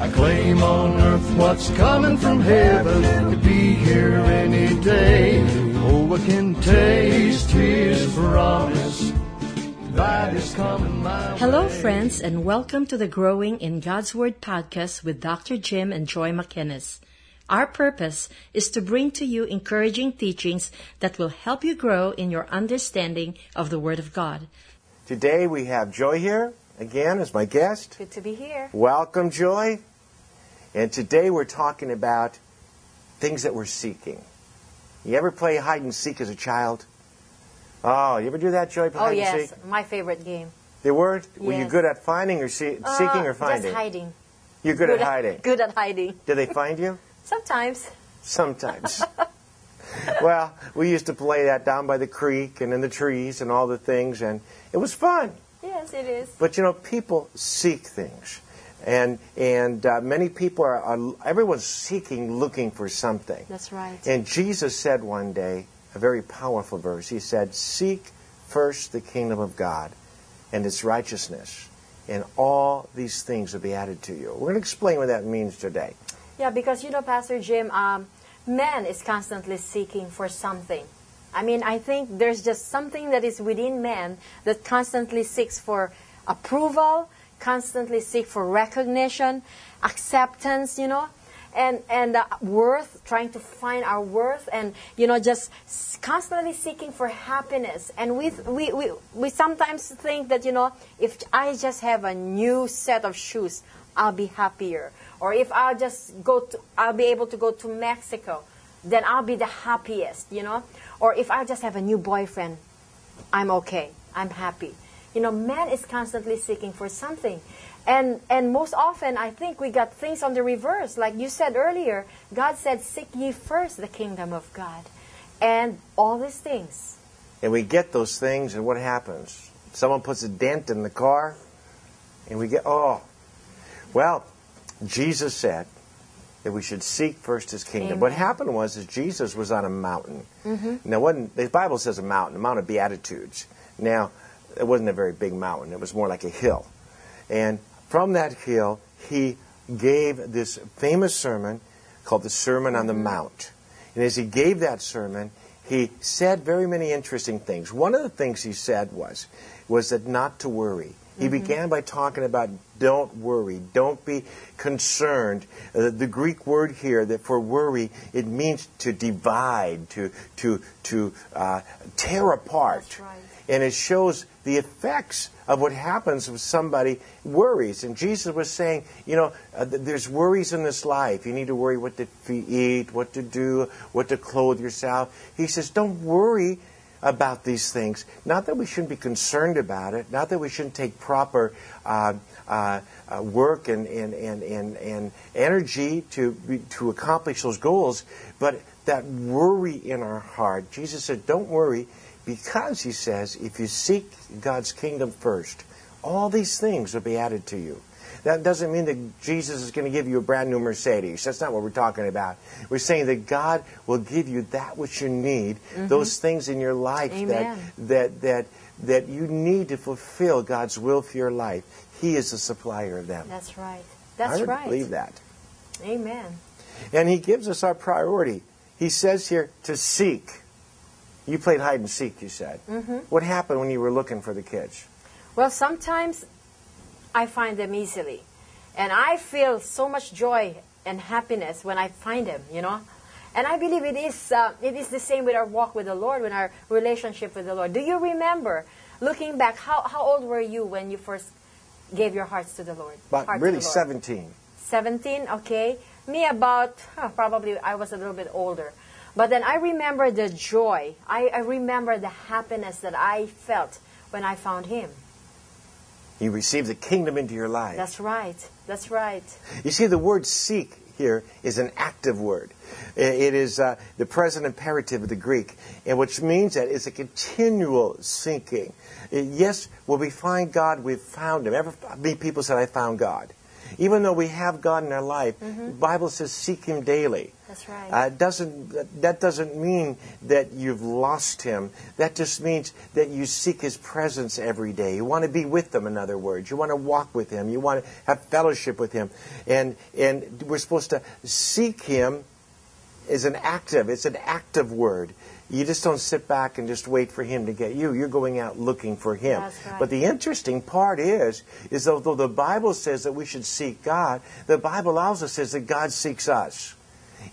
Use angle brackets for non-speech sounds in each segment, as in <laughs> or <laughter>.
I claim on earth what's coming from heaven could be here any day. Oh, I can taste his promise. That is coming my Hello, way. friends, and welcome to the Growing in God's Word podcast with Dr. Jim and Joy McInnes. Our purpose is to bring to you encouraging teachings that will help you grow in your understanding of the Word of God. Today we have Joy here again as my guest. Good to be here. Welcome, Joy. And today we're talking about things that we're seeking. You ever play hide and seek as a child? Oh, you ever do that, Joy? Oh yes, seek? my favorite game. They were? Were you good at finding or see- Uh, seeking or finding? Just hiding. You're good, at hiding. Good at hiding. <laughs> Did they find you? <laughs> Sometimes. Sometimes. <laughs> well, we used to play that down by the creek and in the trees and all the things, and it was fun. Yes, it is. But you know, people seek things, and and uh, many people are, are. Everyone's seeking, looking for something. That's right. And Jesus said one day a very powerful verse. He said, "Seek first the kingdom of God and its righteousness, and all these things will be added to you." We're going to explain what that means today. Yeah, because you know, Pastor Jim, um, man is constantly seeking for something. I mean, I think there's just something that is within man that constantly seeks for approval, constantly seek for recognition, acceptance, you know, and and uh, worth, trying to find our worth, and you know, just constantly seeking for happiness. And we we we we sometimes think that you know, if I just have a new set of shoes, I'll be happier. Or if I'll just go to, I'll be able to go to Mexico, then I'll be the happiest, you know. Or if I just have a new boyfriend, I'm okay. I'm happy. You know, man is constantly seeking for something. And and most often I think we got things on the reverse. Like you said earlier, God said, Seek ye first the kingdom of God. And all these things. And we get those things, and what happens? Someone puts a dent in the car, and we get, oh. Well, Jesus said that we should seek first his kingdom. What happened was is Jesus was on a mountain. Mm-hmm. Now, wasn't, the Bible says a mountain, a Mount of Beatitudes. Now, it wasn't a very big mountain. It was more like a hill. And from that hill, he gave this famous sermon called the Sermon on the Mount. And as he gave that sermon, he said very many interesting things. One of the things he said was, was that not to worry. He began by talking about don't worry, don't be concerned. Uh, the Greek word here that for worry it means to divide, to to to uh, tear apart, right. And it shows the effects of what happens when somebody worries. And Jesus was saying, you know, uh, th- there's worries in this life. You need to worry what to eat, what to do, what to clothe yourself. He says, don't worry about these things. Not that we shouldn't be concerned about it, not that we shouldn't take proper uh, uh, uh, work and, and, and, and, and energy to, to accomplish those goals, but that worry in our heart. Jesus said, don't worry, because he says, if you seek God's kingdom first, all these things will be added to you. That doesn't mean that Jesus is going to give you a brand new Mercedes. That's not what we're talking about. We're saying that God will give you that which you need, mm-hmm. those things in your life that, Amen. that, that, that you need to fulfill God's will for your life. He is the supplier of them. That's right. That's really right. I believe that. Amen. And He gives us our priority. He says here to seek. You played hide and seek, you said. Mm-hmm. What happened when you were looking for the kids? Well, sometimes I find them easily. And I feel so much joy and happiness when I find them, you know. And I believe it is, uh, it is the same with our walk with the Lord, with our relationship with the Lord. Do you remember, looking back, how, how old were you when you first gave your hearts to the Lord? About really Lord? 17. 17, okay. Me about, huh, probably I was a little bit older. But then I remember the joy. I, I remember the happiness that I felt when I found Him. You received the kingdom into your life. That's right. That's right. You see, the word seek here is an active word. It is uh, the present imperative of the Greek, and which means that it's a continual seeking. Yes, when we find God, we've found Him. Ever many people said, "I found God." Even though we have God in our life, the Bible says, "Seek Him daily." That's right. Uh, doesn't that- doesn't mean that you've lost him. That just means that you seek his presence every day. You want to be with him. In other words, you want to walk with him. You want to have fellowship with him, and and we're supposed to seek him is an active. It's an active word. You just don't sit back and just wait for him to get you. You're going out looking for him. Right. But the interesting part is, is although the Bible says that we should seek God, the Bible also says that God seeks us.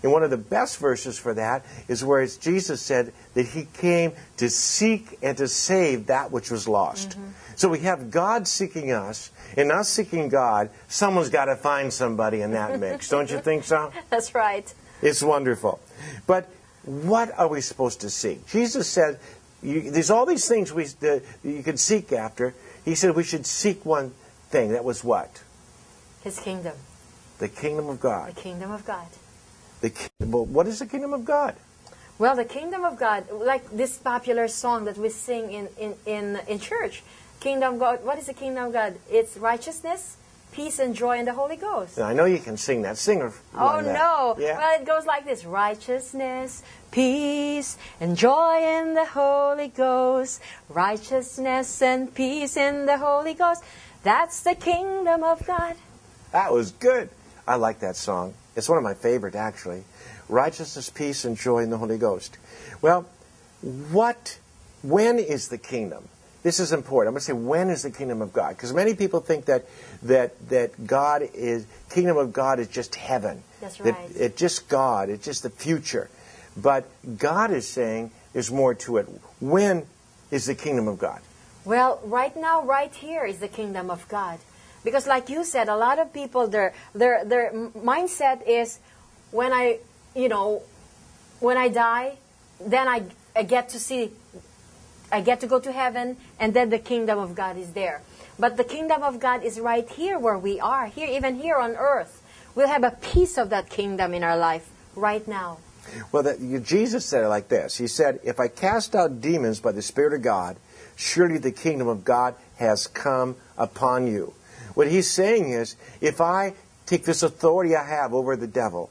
And one of the best verses for that is where it's Jesus said that he came to seek and to save that which was lost. Mm-hmm. So we have God seeking us, and us seeking God. Someone's got to find somebody in that mix. <laughs> Don't you think so? That's right. It's wonderful. But what are we supposed to seek? Jesus said, you, there's all these things we, that you can seek after. He said we should seek one thing. That was what? His kingdom. The kingdom of God. The kingdom of God. The, well, what is the kingdom of God? Well, the kingdom of God, like this popular song that we sing in, in, in, in church, kingdom of God, what is the kingdom of God? It's righteousness, peace, and joy in the Holy Ghost. Now, I know you can sing that. Singer. Oh that. no! Yeah. Well, it goes like this: righteousness, peace, and joy in the Holy Ghost. Righteousness and peace in the Holy Ghost. That's the kingdom of God. That was good. I like that song. It's one of my favorite, actually. Righteousness, peace, and joy in the Holy Ghost. Well, what, when is the kingdom? This is important. I'm going to say, when is the kingdom of God? Because many people think that, that, that God is, kingdom of God is just heaven. That's That right. it's just God. It's just the future. But God is saying there's more to it. When is the kingdom of God? Well, right now, right here is the kingdom of God. Because, like you said, a lot of people, their their their mindset is, when I, you know, when I die, then I I get to see, I get to go to heaven, and then the kingdom of God is there. But the kingdom of God is right here where we are, here even here on earth. We'll have a piece of that kingdom in our life right now. Well, that, Jesus said it like this. He said, If I cast out demons by the Spirit of God, surely the kingdom of God has come upon you. What he's saying is, if I take this authority I have over the devil,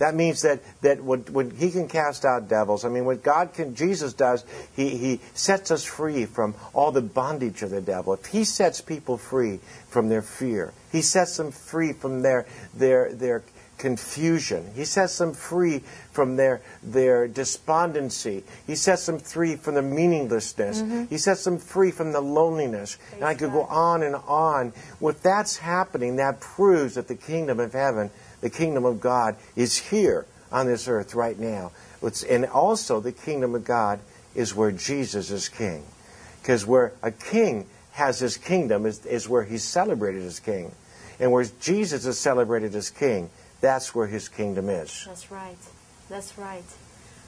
that means that, that when, when he can cast out devils, I mean, what God can, Jesus does, he, he sets us free from all the bondage of the devil. If he sets people free from their fear, he sets them free from their, their, their confusion. He sets them free from their, their despondency. He sets them free from the meaninglessness. Mm-hmm. He sets them free from the loneliness. and I could go on and on. What that's happening, that proves that the kingdom of heaven, the kingdom of God, is here on this earth right now. It's, and also, the kingdom of God is where Jesus is king. Because where a king has his kingdom is, is where he's celebrated as king. And where Jesus is celebrated as king, that's where his kingdom is. That's right. That's right.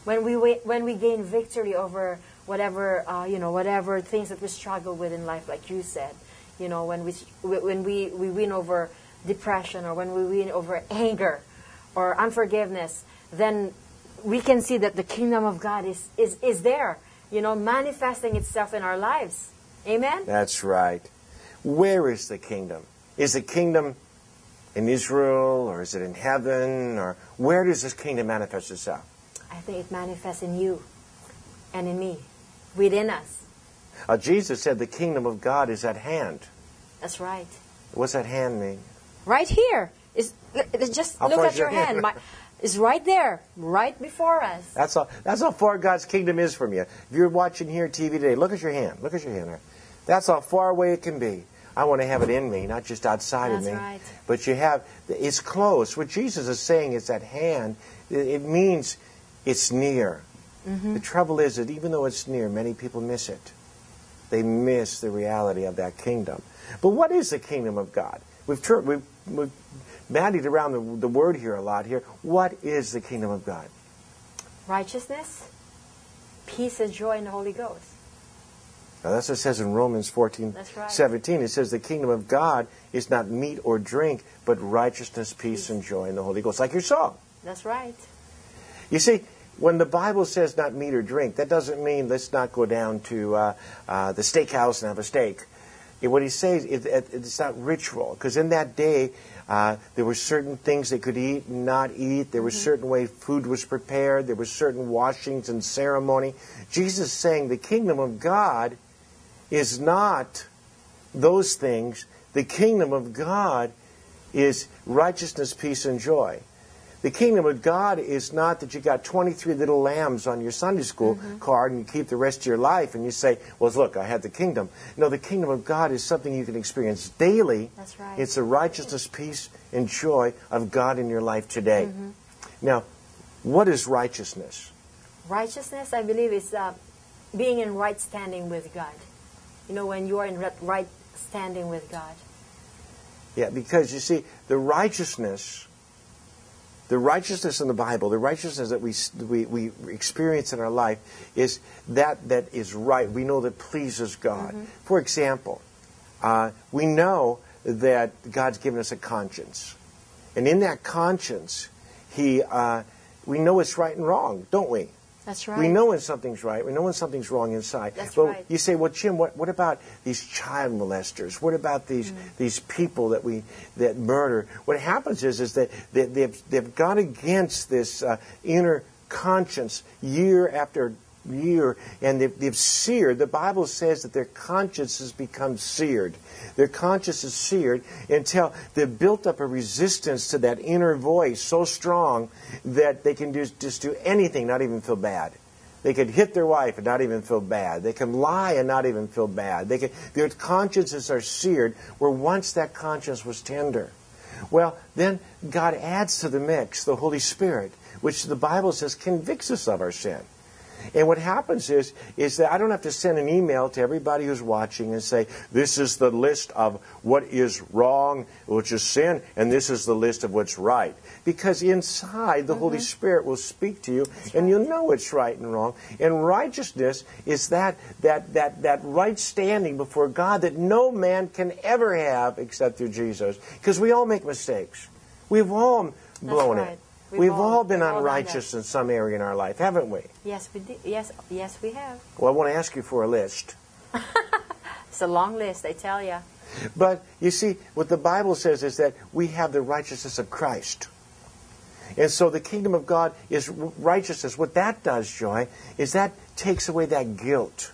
When we when we gain victory over whatever uh, you know whatever things that we struggle with in life, like you said, you know when we when we, we win over depression or when we win over anger or unforgiveness, then we can see that the kingdom of God is is, is there, you know, manifesting itself in our lives. Amen. That's right. Where is the kingdom? Is the kingdom in Israel or is it in heaven or where does this kingdom manifest itself? I think it manifests in you and in me, within us. Uh, Jesus said the kingdom of God is at hand. That's right. What's that hand mean? right here. Is just How look at your hand? hand. My, it's right there, right before us. That's how, that's how far God's kingdom is from you. If you're watching here TV today, look at your hand. Look at your hand there. That's how far away it can be. I want to have it in me, not just outside That's of me. right. But you have, it's close. What Jesus is saying is at hand. It, means it's near. Mm-hmm. The trouble is that even though it's near, many people miss it. They miss the reality of that kingdom. But what is the kingdom of God? We've, tur- we've, we've bandied around the, the word here a lot here. What is the kingdom of God? Righteousness, peace, and joy in the Holy Ghost. Now that's what it says in Romans 14, right. 17. It says the kingdom of God is not meat or drink, but righteousness, peace, and joy in the Holy Ghost. Like your song. That's right. You see, when the Bible says not meat or drink, that doesn't mean let's not go down to uh, uh, the steakhouse and have a steak. what he says, is it, it's not ritual because in that day uh, there were certain things they could eat and not eat. There was certain way food was prepared. There were certain washings and ceremony. Jesus is saying the kingdom of God is not those things. The kingdom of God is righteousness, peace, and joy. The kingdom of God is not that you got 23 little lambs on your Sunday school card and you keep the rest of your life and you say, well, look, I had the kingdom. No, the kingdom of God is something you can experience daily. That's right. It's the righteousness, peace, and joy of God in your life today. Mm-hmm. Now, what is righteousness? Righteousness, I believe, is uh, being in right standing with God. You know, when you are in right standing with God. Yeah, because you see, the righteousness, the righteousness in the Bible, the righteousness that we, we, we experience in our life is that that is right. We know that pleases God. For example, uh, we know that God's given us a conscience. And in that conscience, he, uh, we know it's right and wrong, don't we? That's right. We know when something's right. We know when something's wrong inside. That's but right. you say, well, Jim, what, what about these child molesters? What about these Mm. these people that we that murder? What happens is is that they, they've they've gone against this uh, inner conscience year after year, and they've, they've seared. The Bible says that their conscience has become seared. Their conscience is seared until they've built up a resistance to that inner voice so strong that they can just, do anything, not even feel bad. They could hit their wife and not even feel bad. They can lie and not even feel bad. They can, their consciences are seared where once that conscience was tender. Well, then God adds to the mix the Holy Spirit, which the Bible says convicts us of our sin. And what happens is, is that I don't have to send an email to everybody who's watching and say, this is the list of what is wrong, which is sin, and this is the list of what's right. Because inside, the Holy mm-hmm. Spirit will speak to you, and you'll know it's right and wrong. And righteousness is that, that, that, that right standing before God that no man can ever have except through Jesus. Because we all make mistakes. We've all blown right. it. We've We've, all- all, been unrighteous in some area in our life, haven't we? Yes, we did. Yes, yes, we have. Well, I want to ask you for a list. <laughs> It's a long list, I tell you. But you see, what the Bible says is that we have the righteousness of Christ. And so the kingdom of God is righteousness. What that does, Joy, is that takes away that guilt.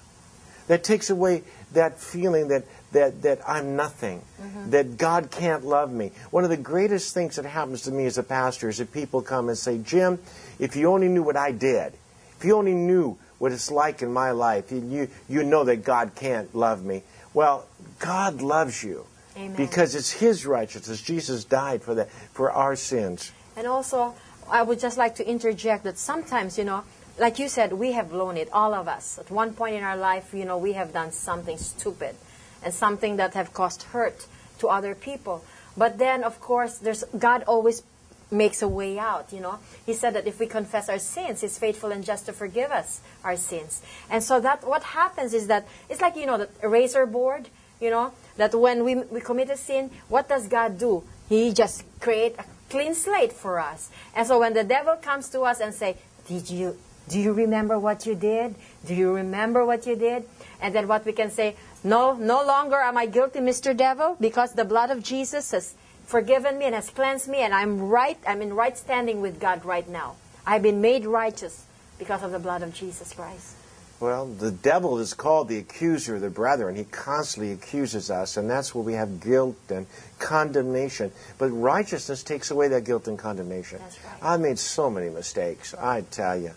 That takes away that feeling that, that, that I'm nothing, mm-hmm. that God can't love me. One of the greatest things that happens to me as a pastor is that people come and say, Jim, if you only knew what I did, if you only knew what it's like in my life, you, you, you know that God can't love me. Well, God loves you Amen. because it's His righteousness. Jesus died for that, for our sins. And also, I would just like to interject that sometimes, you know, like you said, we have blown it, all of us. At one point in our life, you know, we have done something stupid and something that have caused hurt to other people. But then, of course, there's God always makes a way out, you know. He said that if we confess our sins, He's faithful and just to forgive us our sins. And so that what happens is that it's like, you know, the eraser board, you know, that when we, we commit a sin, what does God do? He just create a clean slate for us. And so when the devil comes to us and say, "Did you do you remember what you did? Do you remember what you did?" And then what we can say, "No, no longer am I guilty, Mr. Devil, because the blood of Jesus has forgiven me and has cleansed me and I'm right, I'm in right standing with God right now. I've been made righteous because of the blood of Jesus Christ." Well, the devil is called the accuser of the brethren. He constantly accuses us, and that's where we have guilt and condemnation. But righteousness takes away that guilt and condemnation. That's right. I've made so many mistakes, I tell you.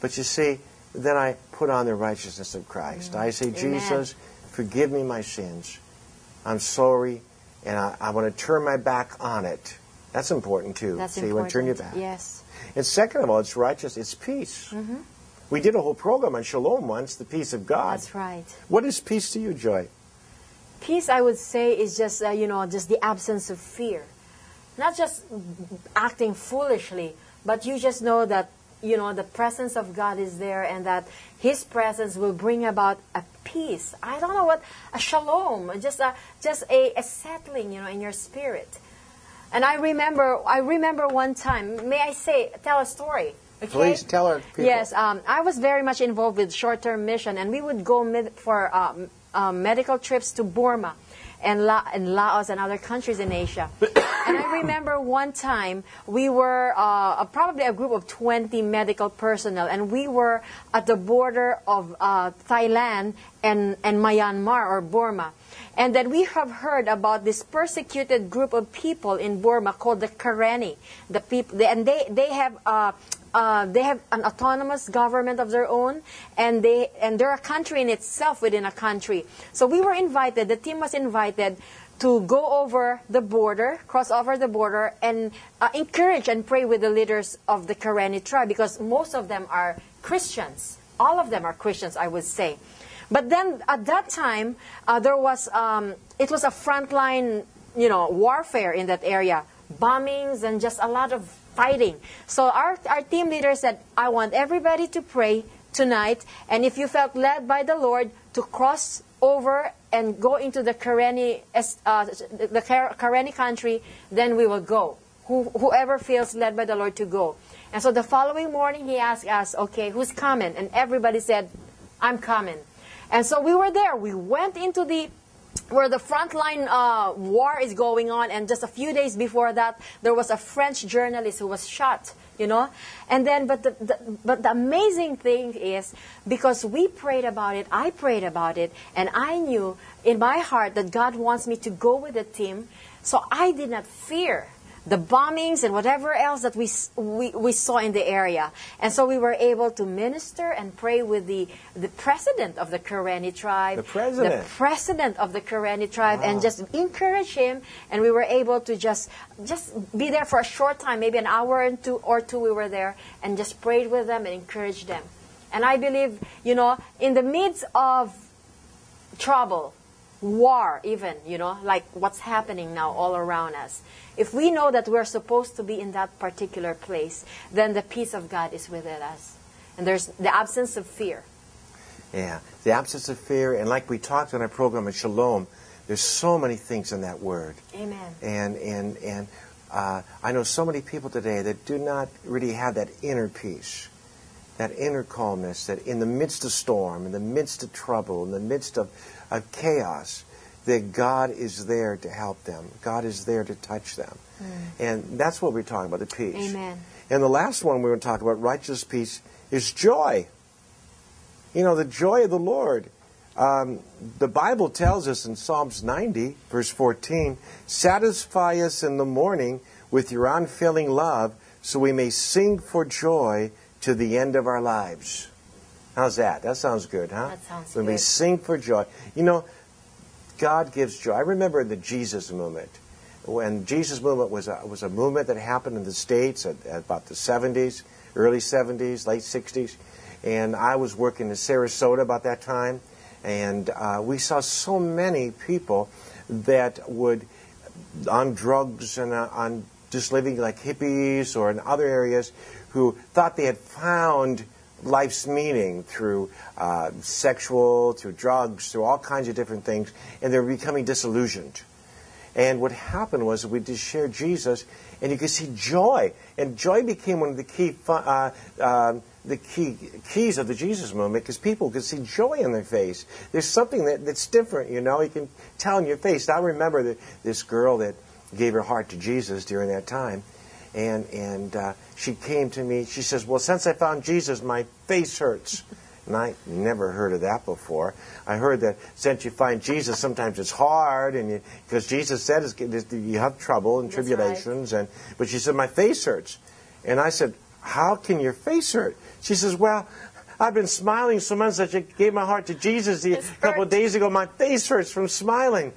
But you see, then I put on the righteousness of Christ. I say, Mm-hmm. Amen. Jesus, forgive me my sins. I'm sorry, and I, I want to turn my back on it. That's important too. That's so you want to turn your back. Yes. And second of all, it's righteous, it's peace. Mm-hmm. We did a whole program on shalom once, the peace of God. That's right. What is peace to you, Joy? Peace, I would say, is just uh, you know just the absence of fear, not just acting foolishly, but you just know that you know the presence of God is there, and that His presence will bring about a peace. I don't know what a shalom, just a just a, a settling, you know, in your spirit. And I remember, I remember one time. May I say, tell a story? Okay? Please tell our people. Yes, um, I was very much involved with short-term mission, and we would go mid- for um, um, medical trips to Burma and, La- and Laos and other countries in Asia. <coughs> and I remember one time we were uh, probably a group of 20 medical personnel, and we were at the border of uh, Thailand and, and Myanmar or Burma. And then we have heard about this persecuted group of people in Burma called the Karenni. The people, and they, they have uh, uh, they have an autonomous government of their own, and they and they're a country in itself within a country. So we were invited. The team was invited to go over the border, cross over the border, and uh, encourage and pray with the leaders of the Karenni tribe because most of them are Christians. All of them are Christians, I would say. But then at that time, uh, there was um, it was a frontline, you know, warfare in that area, bombings and just a lot of fighting. So our, our team leader said, I want everybody to pray tonight, and if you felt led by the Lord to cross over and go into the Karenni, uh, the Karenni country, then we will go. Who, whoever feels led by the Lord to go. And so the following morning, he asked us, okay, who's coming? And everybody said, I'm coming. And so we were there. We went into the where the frontline uh, war is going on, and just a few days before that, there was a French journalist who was shot. You know, and then but the, the but the amazing thing is because we prayed about it, I prayed about it, and I knew in my heart that God wants me to go with the team, so I did not fear the bombings and whatever else that we, we, we saw in the area. And so we were able to minister and pray with the, the president of the Karenni tribe. The president. The president of the Karenni tribe wow. and just encourage him. And we were able to just, just be there for a short time, maybe an hour and two or two we were there and just prayed with them and encouraged them. And I believe, you know, in the midst of trouble, war even, you know, like what's happening now all around us. If we know that we're supposed to be in that particular place, then the peace of God is within us. And there's the absence of fear. Yeah, the absence of fear. And like we talked on our program at Shalom, there's so many things in that word. Amen. And, and, and uh, I know so many people today that do not really have that inner peace, that inner calmness, that in the midst of storm, in the midst of trouble, in the midst of, of chaos, that God is there to help them. God is there to touch them. Mm. And that's what we're talking about, the peace. Amen. And the last one we're going to talk about, righteous peace, is joy. You know, the joy of the Lord. Um, the Bible tells us in Psalms 90, verse 14, satisfy us in the morning with your unfailing love so we may sing for joy to the end of our lives. How's that? That sounds good, huh? That sounds when good. we sing for joy. You know, God gives joy. I remember the Jesus movement. When Jesus movement was a, was a movement that happened in the States at, at about the 70s, early 70s, late 60s. And I was working in Sarasota about that time. And uh, we saw so many people that would, on drugs and uh, on just living like hippies or in other areas, who thought they had found life's meaning through uh, sexual, through drugs, through all kinds of different things, and they're becoming disillusioned. And what happened was we just shared Jesus, and you could see joy, and joy became one of the key uh, uh, the key keys of the Jesus movement because people could see joy in their face. There's something that, that's different, you know. You can tell in your face. I remember the, this girl that gave her heart to Jesus during that time, and and uh, she came to me. She says, "Well, since I found Jesus, my face hurts." And I never heard of that before. I heard that since you find Jesus, sometimes it's hard, and because Jesus said you have trouble and tribulations. Right. And but she said my face hurts, and I said, "How can your face hurt?" She says, "Well." I've been smiling so much that I gave my heart to Jesus a couple of days ago. My face hurts from smiling.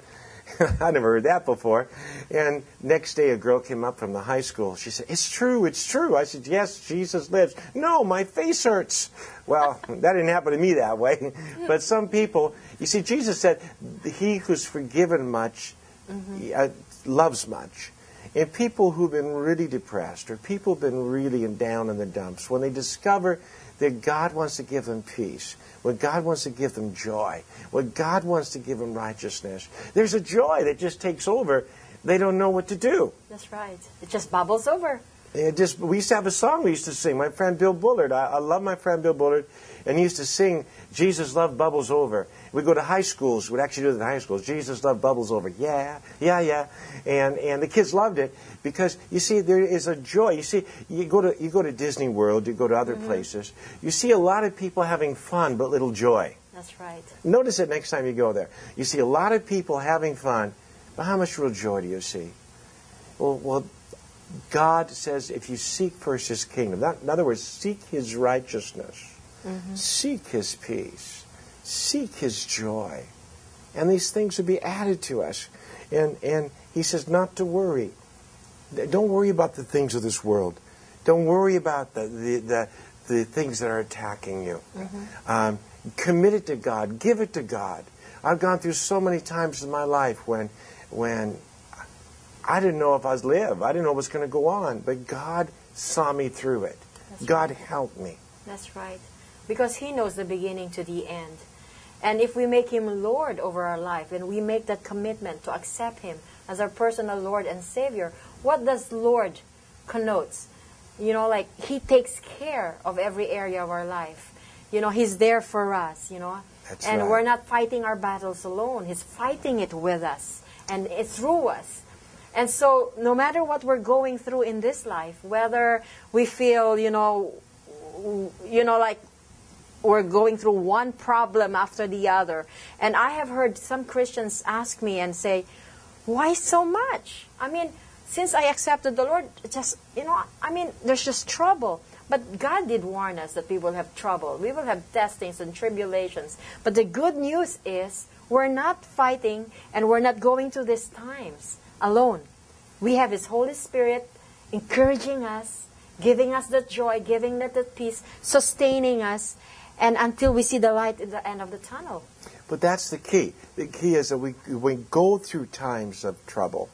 <laughs> I never heard that before. And next day, a girl came up from the high school. She said, It's true, it's true. I said, Yes, Jesus lives. No, my face hurts. Well, <laughs> that didn't happen to me that way. <laughs> But some people, you see, Jesus said, He who's forgiven much mm-hmm. uh, loves much. And people who've been really depressed or people who've been really down in the dumps, when they discover that God wants to give them peace, when God wants to give them joy, when God wants to give them righteousness, there's a joy that just takes over. They don't know what to do. That's right. It just bubbles over. It just we used to have a song we used to sing. My friend Bill Bullard, I, I love my friend Bill Bullard, and he used to sing "Jesus Love Bubbles Over." We'd go to high schools. We'd actually do it in high schools. Jesus Love Bubbles Over. Yeah, yeah, yeah, and and the kids loved it because you see there is a joy. You see, you go to you go to Disney World, you go to other mm-hmm. places. You see a lot of people having fun but little joy. That's right. Notice it next time you go there. You see a lot of people having fun, but how much real joy do you see? Well, well God says if you seek first His kingdom, that, in other words, seek His righteousness, seek His peace, seek His joy, and these things will be added to us. And, and He says not to worry. Don't worry about the things of this world. Don't worry about the, the, the, the things that are attacking you. Um, commit it to God. Give it to God. I've gone through so many times in my life when, when I didn't know if I was live. I didn't know what was going to go on, but God saw me through it. That's God helped me. That's right. Because He knows the beginning to the end. And if we make Him Lord over our life and we make that commitment to accept Him as our personal Lord and Savior, what does Lord connotes? You know, like He takes care of every area of our life. You know, He's there for us, you know. That's and right. we're not fighting our battles alone. He's fighting it with us and it's through us. And so, no matter what we're going through in this life, whether we feel, you know, you know, like we're going through one problem after the other, and I have heard some Christians ask me and say, "Why so much?" I mean, since I accepted the Lord, just you know, I mean, there's just trouble. But God did warn us that we will have trouble. We will have testings and tribulations. But the good news is we're not fighting and we're not going through these times alone. We have His Holy Spirit encouraging us, giving us that joy, giving us that peace, sustaining us, and until we see the light at the end of the tunnel. But that's the key. The key is that we, we go through times of trouble.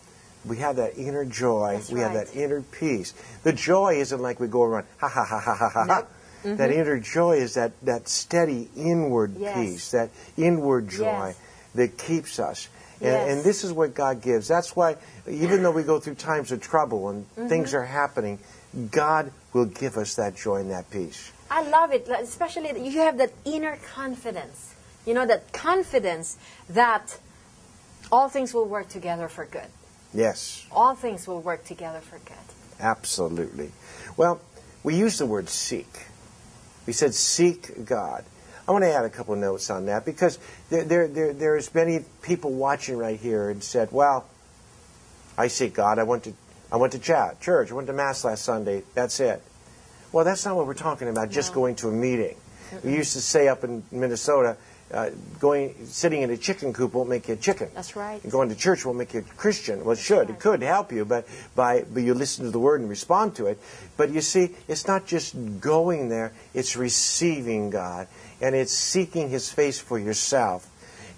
We have that inner joy. That's we have that inner peace. The joy isn't like we go around, ha ha ha ha ha ha. ha. Nope. That inner joy is that, that steady inward Yes. peace, that inward joy Yes. that keeps us. And, Yes. and this is what God gives. That's why, even though we go through times of trouble and Mm-hmm. things are happening, God will give us that joy and that peace. I love it, especially that you have that inner confidence. You know, that confidence that all things will work together for good. Yes. All things will work together for good. Absolutely. Well, we use the word seek. We said seek God. I want to add a couple of notes on that because there, there, there, there's many people watching right here and said, well, I seek God. I went to, I went to chat, church. I went to Mass last Sunday. That's it. Well, that's not what we're talking about, just No. going to a meeting. We used to say up in Minnesota, uh, going, sitting in a chicken coop won't make you a chicken. That's right. Going to church won't make you a Christian. Well, it should. It could help you, but by but you listen to the word and respond to it. But you see, it's not just going there; it's receiving God, and it's seeking His face for yourself,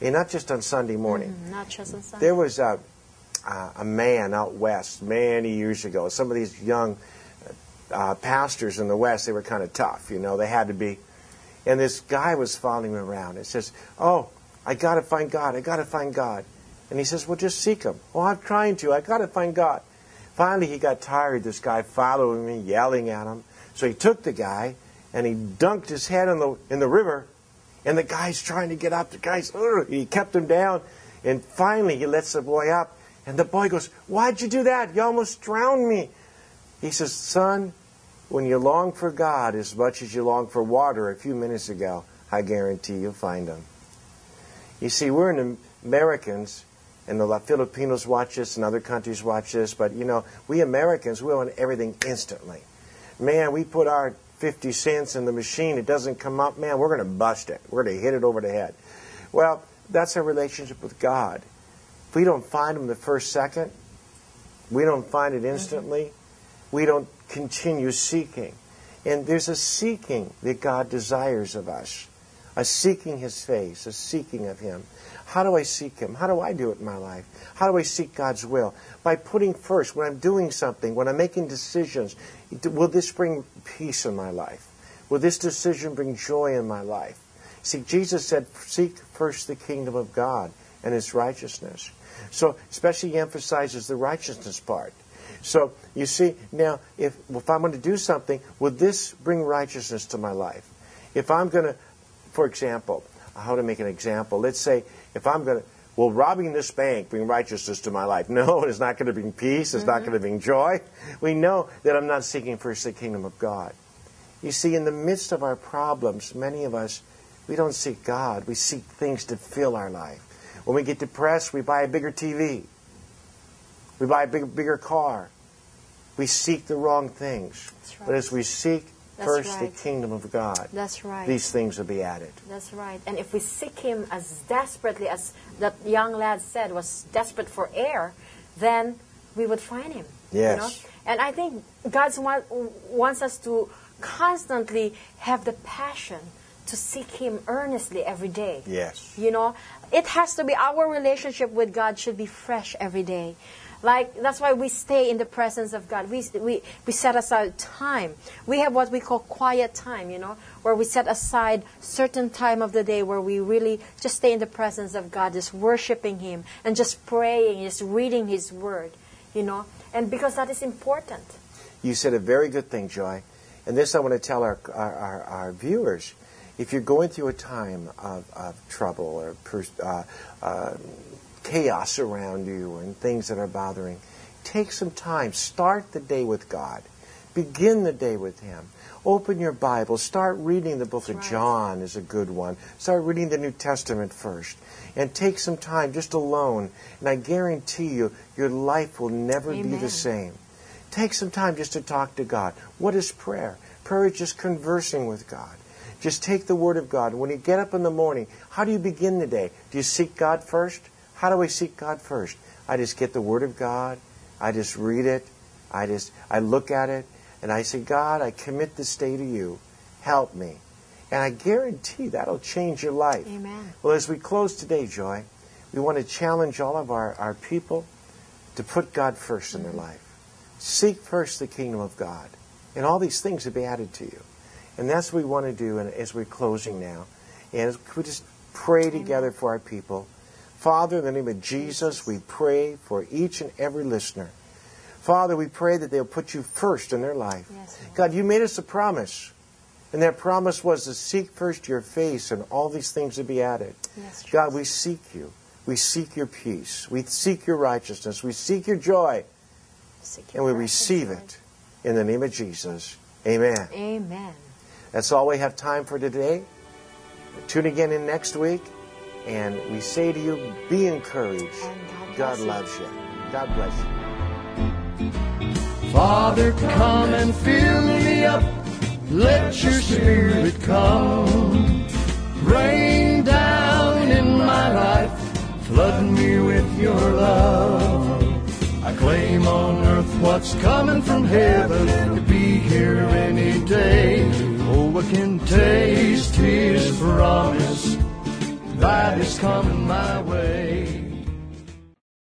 and not just on Sunday morning. Mm, Not just on Sunday. There was a uh, a man out west many years ago. Some of these young uh, pastors in the west, they were kind of tough. You know, they had to be. And this guy was following him around. It says, "Oh, I got to find God. I got to find God." And he says, "Well, just seek Him." "Well, I'm trying to. I got to find God." Finally, he got tired. This guy following me, yelling at him. So he took the guy and he dunked his head in the in the river. And the guy's trying to get up. The guy's "Ugh," he kept him down. And finally, he lets the boy up. And the boy goes, "Why'd you do that? You almost drowned me." He says, "Son, when you long for God as much as you long for water a few minutes ago, I guarantee you'll find Him. You see, we're in Americans, and the Filipinos watch this, and other countries watch this, but you know, we Americans, we want everything instantly. Man, we put our 50 cents in the machine, it doesn't come up, man, we're going to bust it. We're going to hit it over the head. Well, that's our relationship with God. If we don't find Him the first second, we don't find it mm-hmm. instantly, we don't continue seeking. And there's a seeking that God desires of us a seeking His face, a seeking of Him. How do I seek Him? How do I do it in my life? How do I seek God's will? By putting first, when I'm doing something, when I'm making decisions, will this bring peace in my life? Will this decision bring joy in my life? See, Jesus said, Seek first the kingdom of God and His righteousness. So, especially he emphasizes the righteousness part. So you see, now if if I'm going to do something, will this bring righteousness to my life? If I'm going to, for example, how to make an example? Let's say if I'm going to, will robbing this bank bring righteousness to my life? <laughs> No, it's not going to bring peace. It's mm-hmm. not going to bring joy. We know that I'm not seeking first the kingdom of God. You see, in the midst of our problems, many of us, we don't seek God. We seek things to fill our life. When we get depressed, we buy a bigger TV. We buy a big, bigger car. We seek the wrong things. Right. But as we seek That's first right. the kingdom of God, That's right. these things will be added. That's right. And if we seek Him as desperately as that young lad said, was desperate for air, then we would find Him. Yes. You know? And I think God wants us to constantly have the passion to seek Him earnestly every day. Yes. You know, it has to be our relationship with God should be fresh every day. Like that's why we stay in the presence of God. We, we, we set aside time. We have what we call quiet time, you know, where we set aside certain time of the day where we really just stay in the presence of God, just worshiping Him and just praying, just reading His Word, you know, and because that is important. You said a very good thing, Joy. And this I want to tell our, our, our, our viewers. If you're going through a time of, of trouble or uh, uh, chaos around you and things that are bothering, take some time. Start the day with God. Begin the day with Him. Open your Bible. Start reading the book That's of right. John is a good one. Start reading the New Testament first. And take some time just alone. And I guarantee you, your life will never Amen. be the same. Take some time just to talk to God. What is prayer? Prayer is just conversing with God. Just take the Word of God. When you get up in the morning, how do you begin the day? Do you seek God first? How do I seek God first? I just get the Word of God. I just read it. I just I look at it and I say, God, I commit this day to you. Help me. And I guarantee that'll change your life. Amen. Well, as we close today, Joy, we want to challenge all of our, our people to put God 1st mm-hmm. in their mm-hmm. life. Seek first the kingdom of God, and all these things will be added to you. And that's what we want to do as we're closing now. And we just pray Amen. together for our people. Father, in the name of Jesus, we pray for each and every listener. Father, we pray that they'll put you first in their life. Yes, God, you made us a promise. And that promise was to seek first your face and all these things to be added. Yes, God, we seek you. We seek your peace. We seek your righteousness. We seek your joy. Seek your and we receive it in the name of Jesus. Amen. Amen. That's all we have time for today. Tune again in next week. And we say to you, be encouraged. God, God loves you. God bless you. Father, come and fill me up. Let your spirit come. Rain down in my life. Flood me with your love. I claim on earth what's coming from heaven to be here any day. Oh, I can taste his promise that is coming my way.